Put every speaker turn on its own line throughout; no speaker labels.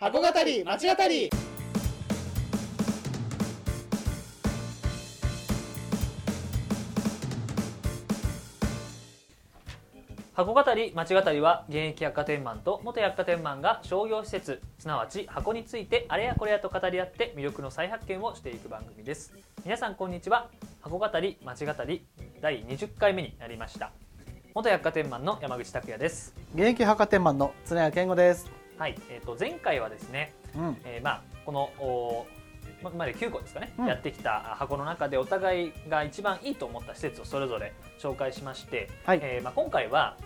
箱語り町語り。
箱語り町語りは現役百貨店マンと元百貨店マンが商業施設すなわち箱についてあれやこれやと語り合って魅力の再発見をしていく番組です。皆さんこんにちは。箱語り町語り第20回目になりました。元百貨店マンの山口拓也です。
現役百貨店マンの常谷健吾です
はい、えー、と前回はですね、
うん。
えーまあこのおままで9個ですかね、
うん。
やってきた箱の中でお互いが一番いいと思った施設をそれぞれ紹介しまして、
はい。
えーまあ、今回は、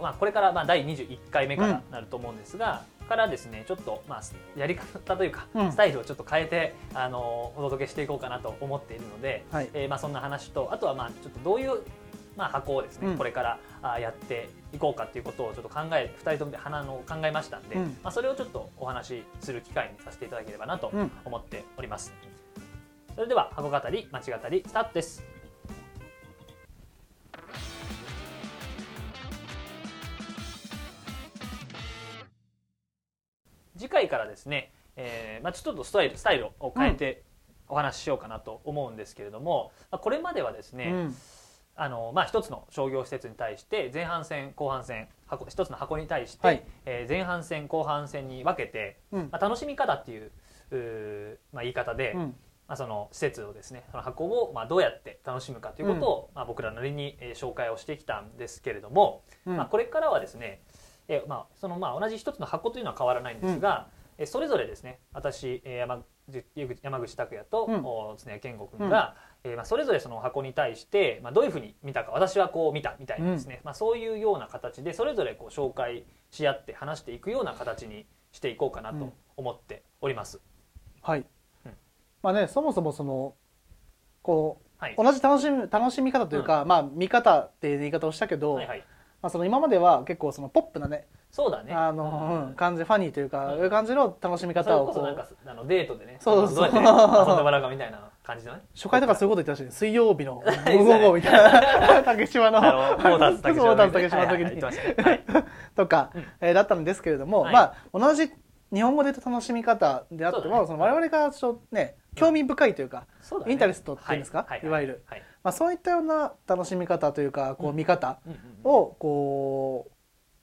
まあ、これからまあ第21回目からなると思うんですが、からですねちょっとまあやり方というか、
うん。
スタイルをちょっと変えてあのお届けしていこうかなと思っているので、
はい。
えーまあ、そんな話とあとはまあちょっとどういう、まあ、箱をですね、
うん。
これからあやっていこうかっていうことをちょっと考え2人ともで花の考えましたんで、
うん。
まあ、それをちょっとお話しする機会にさせていただければなと
うん。
思っております。それでは箱語り町語りスタートです。次回からですね、えーまあ、ちょっとスタイルスタイルを変えてお話ししようかなと思うんですけれども、まあ、これまではですね、
うん
あのまあ、一つの商業施設に対して前半戦後半戦箱一つの箱に対して、
はい。
えー前半戦後半戦に分けて、
うん。
まあ、楽しみ方っていうまあ、言い方で、
うん。
まあ、その施設をですねその箱をまあどうやって楽しむかということを、まあ、僕らなりにえー紹介をしてきたんですけれども、
うん。
まあ、これからはですね、えーまあ、そのまあ同じ一つの箱というのは変わらないんですが、えーそれぞれですね私えー山口山口拓也と、
うん。
お常谷健吾君が、えーまあ、それぞれその箱に対して、まあ、どういうふうに見たか私はこう見たみたいなですね、まあ、そういうような形でそれぞれこう紹介し合って話していくような形にしていこうかなと思っております。
はい。
うん。
まあねそもそもそのこ
はい、
う同じ楽しみ楽しみ方というか、まあ見方っていう言い方をしたけど、
はいはい、
まあ、その今までは結構そのポップなね
そうだね。
あの、うん、感じファニーというか、
うん。
そういう感じの楽しみ
それ
方をこ
こそうなんかあのデートでね。
そうそう
あのどうやって遊んでもらうかみたいな感じのね
初回とかそういうこと言ってたし水曜日の 午後みたいな。竹島の。
あのモーターズ竹島
モーターズ竹島の時に。
はいはい言ってましたね。はい。
とか、
うん。
えーだったんですけれども、
はい。
まあ同じ日本語で言うと楽しみ方であってもそ、
そうだね。
の我々がちょっとね興味深いというか、
そうだね
インタレストっていうんですか、
はい。
い。わゆる、
はい。
まあ、そういったような楽しみ方というかこう見方
うんうん。
をこう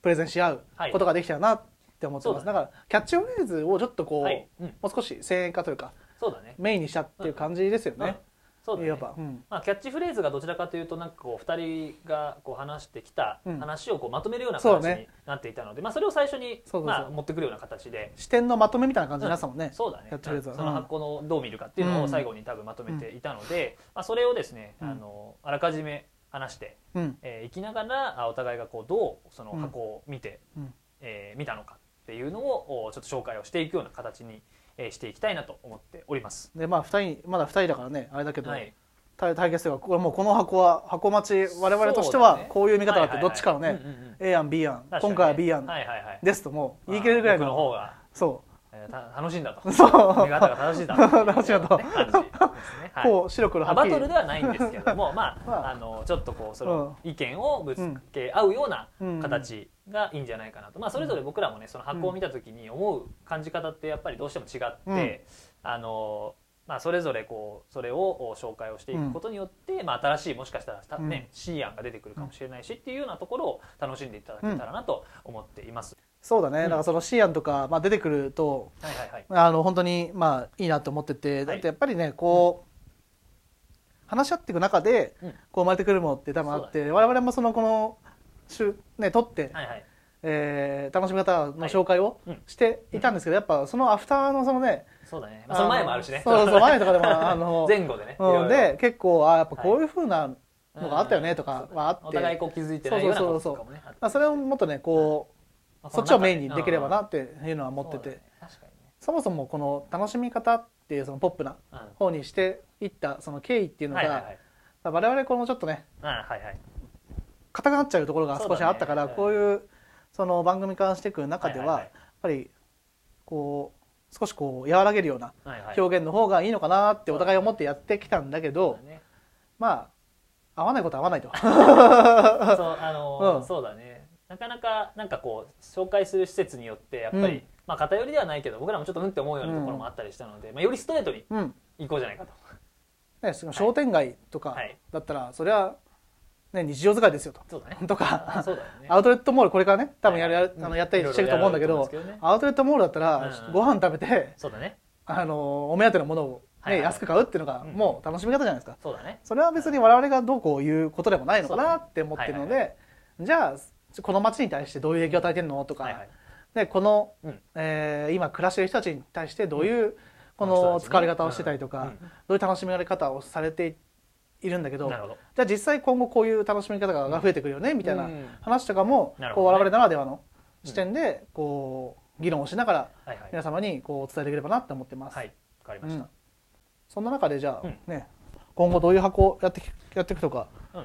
プレゼンし合う
はい。
ことができたらなって思ってます、
そうだ
だからキャッチフレーズをちょっとこう、
はい。うん。
もう少し先鋭化というか
そうだね。
メインにしたっていう感じですよね、
そうだね。
うん。
まあ、キャッチフレーズがどちらかというとなんかこう2人がこう話してきた
うん。
話をこうまとめるような形になっていたので、まあ、それを最初にまあ持ってくるような形で。
視点のまとめみたいな感じになってたもんね、
そうだね。
キャッチフレーズは。
その箱のどう見るかっていうのを最後に多分まとめていたので、まあ、それをですね
うん。
あのあらかじめ話して
うん。
えー、生きながらあお互いがこうどうその箱を見て、
うん。
えー見たのかっていうのをおちょっと紹介をしていくような形に、えーしていきたいなと思っております。
でまあ2人まだ2人だからねあれだけど、
はい、
対対決ではこれもうこの箱は箱待ち我々としてはこういう見方があってどっちかのね、A 案 B 案、
ね。
今回は B 案ですともう言い切れるぐらい
僕の
の
方が、
そ
えーた楽しいんだと。
うそう。
見方が正しいんだ。
楽しいんだとこう白黒はっきり。
まあバトルではないんですけれども、まあ、
まあ。
あのちょっとこうその意見をぶつけ合うような形がいいんじゃないかなと、まあ、それぞれ僕らもねその箱を見た時に思う感じ方ってやっぱりどうしても違って、あのまあ、それぞれこうそれを紹介をしていくことによって、まあ、新しいもしかしたらたね、C 案が出てくるかもしれないしっていうようなところを楽しんでいただけたらなと思っています。
そうだね、
うん。
だからその C 案とか、まあ、出てくると
はいはいはい。
あの本当にまあいいなと思ってて。だってやっぱりねこう、話し合っていく中で
うん。
こう生まれてくるものって多分あって、我々もそのこのしゅね取って、
はいはい。
えー楽しみ方の紹介を
うん。
していたんですけど、やっぱそのアフターのそのね
そうだね、まあ、その前もあるしね。
そうそう前とかでもあの
前後でね、い
うん、で結構あやっぱこういうふうなのがあったよねとかはあって、
お互いこう気づいてないようなこととかもね
まあ、それをもっとねこう、
まあ
そっちをメインにできればな
うん
っていうのは思ってて。
そ
もそもこの楽しみ方っていうそのポップな
うん
方にしていったその経緯っていうのが、我々このちょっとね
うんはいはい。
硬くなっちゃうところが少しあったから、こういうその番組化していく中では,、やっぱりこう少しこう和らげるような表現の方がいいのかなってお互い思ってやってきたんだけど、まあ合わないことは合わないと。
そうあの、
うん。
そうだねなかなかなんかこう紹介する施設によってやっぱり、
うん。
まあ、偏りではないけど僕らもちょっとうんって思うようなところもあったりしたので、まあ、よりストレートに行こうじゃないかと。
ね、その商店街とかだったら、それは、ね、日常使いですよと。
そうだね。
とか、アウトレットモールこれからね、多分やる、はい、あのやったりしてると思うんだけど、ね、アウトレットモールだったら、ご飯食べて、
そうだね。
あの、お目当てのものをね、安く買うっていうのがもう楽しみ方じゃないですか、
そうだね。
それは別に我々がどうこういうことでもないのかなって思ってるので、じゃあこの街に対してどういう影響を与えてるの？とか、でこの、うえ今暮らしてる人たちに対してどういうこの使われ方をしてたりとか、どういう楽しみ方をされているんだけどじゃあ実際今後こういう楽しみ方が増えてくるよねみたいな話とかも、こう我々ならではの視点でこう議論をしながら皆様にこうお伝えできればなって思ってます。
はい、わかりました。
そんな中でじゃあ、ね今後どういう箱をやってやっていくとか、
うん、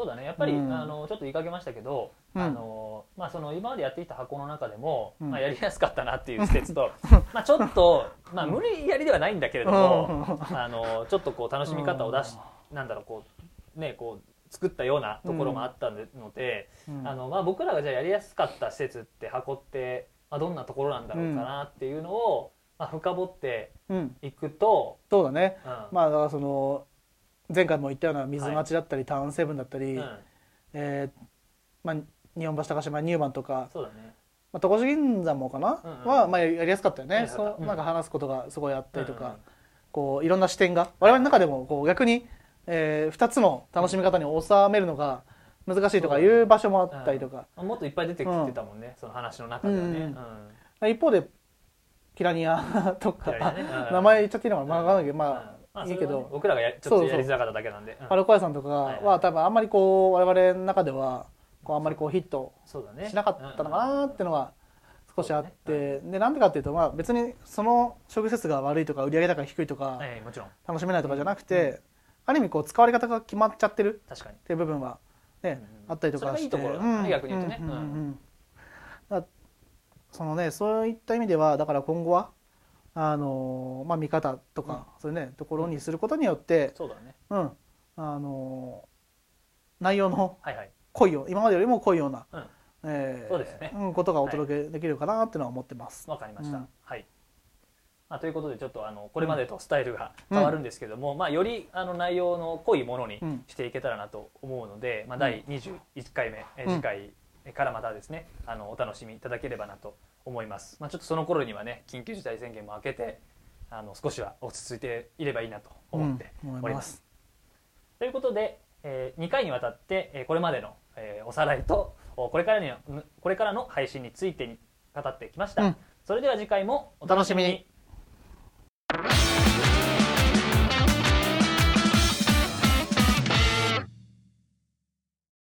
そうだね。やっぱり、うん、あのちょっと言いかけましたけど、うん、あのまあ、その今までやってきた箱の中でも、まあ、やりやすかったなっていう施設と まあちょっと、まあ、無理やりではないんだけれども、あのちょっとこう楽しみ方を出し、なんだろうこうねこう作ったようなところもあったので、あのまあ、僕らがじゃあやりやすかった施設って箱って、まあ、どんなところなんだろうかなっていうのを、まあ、深掘っていくと、
うん、そうだね、うん、まあだからその前回も言ったような水町だったり、はい、タウンセブンだったり、うん、えー、まあ、日本橋高島ニューマンとか
そうだね。
まあ、戸越銀座もかな、うんうん、は、まあ、やりやすかったよね、そう、なんか話すことがすごいあったりとか、うんうん、こういろんな視点が我々の中でもこう逆に、えー、2つの楽しみ方に収めるのが難しいとかいう場所もあったりとか、
うん、もっといっぱい出てきてたもんね、その話の中ではね、
一方でキラニアとか、ね、名前言っちゃっていいのかな、まあ、分かんないけど、まあ、いいけど、
僕らがやちょっとやりづらかっただけなんで。
パルコ屋さんとかは、多分あんまりこう、我々の中では、こうあんまりこうヒットしなかったのかなっていうのが少しあって、でなんでかっていうと、まあ、別にその食施設が悪いとか売上高が低いとか、楽しめないとかじゃなくて、ある意味こう使われ方が決まっちゃってるっていう部分は、ねあったりとかして。
逆に言うとね。
そのねそういった意味ではだから今後はあのまあ見方とか、うん、そういうねところにすることによって、
そうだね。
うん。あの内容の濃いよ、今までよりも濃いような、うん。えー、そうですね、うん、ことがお届けできるかなっていうのは思ってます。
わ、かりました、はい。まあ、ということでちょっとあのこれまでとスタイルが変わるんですけども、まあ、よりあの内容の濃いものにしていけたらなと思うので、まあ、第21回目、え次回からまたですねあのお楽しみいただければなと思います、まあ、ちょっとその頃にはね緊急事態宣言も明けてあの少しは落ち着いていればいいなと思っております。うん、ということで、えー、2回にわたって、えー、これまでの、えー、おさらいとこれからにこれからの配信についてに語ってきました、うん、それでは次回もお楽しみに